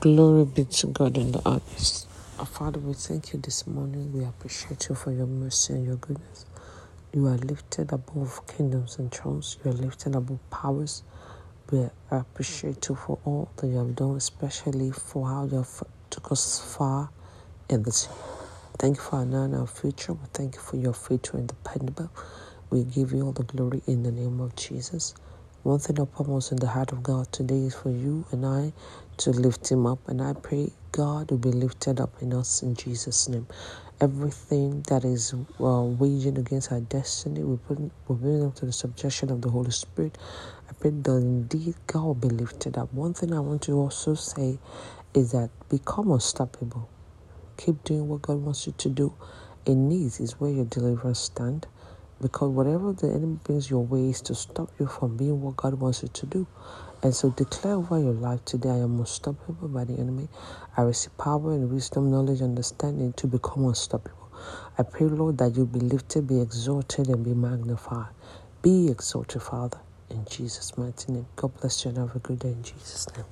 Glory be to God in the highest. Our Father, we thank you this morning. We appreciate you for your mercy and your goodness. You are lifted above kingdoms and thrones. You are lifted above powers. We appreciate you for all that you have done, especially for how you have took us far in this. Thank you for and our future. We thank you for your faithful and dependable. We give you all the glory in the name of Jesus. One thing uppermost in the heart of God today is for you and I to lift him up. And I pray God will be lifted up in us in Jesus' name. Everything that is uh, waging against our destiny, we put we bring them to the subjection of the Holy Spirit. I pray that indeed God will be lifted up. One thing I want to also say is that become unstoppable. Keep doing what God wants you to do. In needs is where your deliverance stand. Because whatever the enemy brings your way is to stop you from being what God wants you to do. And so declare over your life today, I am unstoppable by the enemy. I receive power and wisdom, knowledge, understanding to become unstoppable. I pray, Lord, that you be lifted, be exalted, and be magnified. Be exalted, Father, in Jesus' mighty name. God bless you and have a good day in Jesus' name.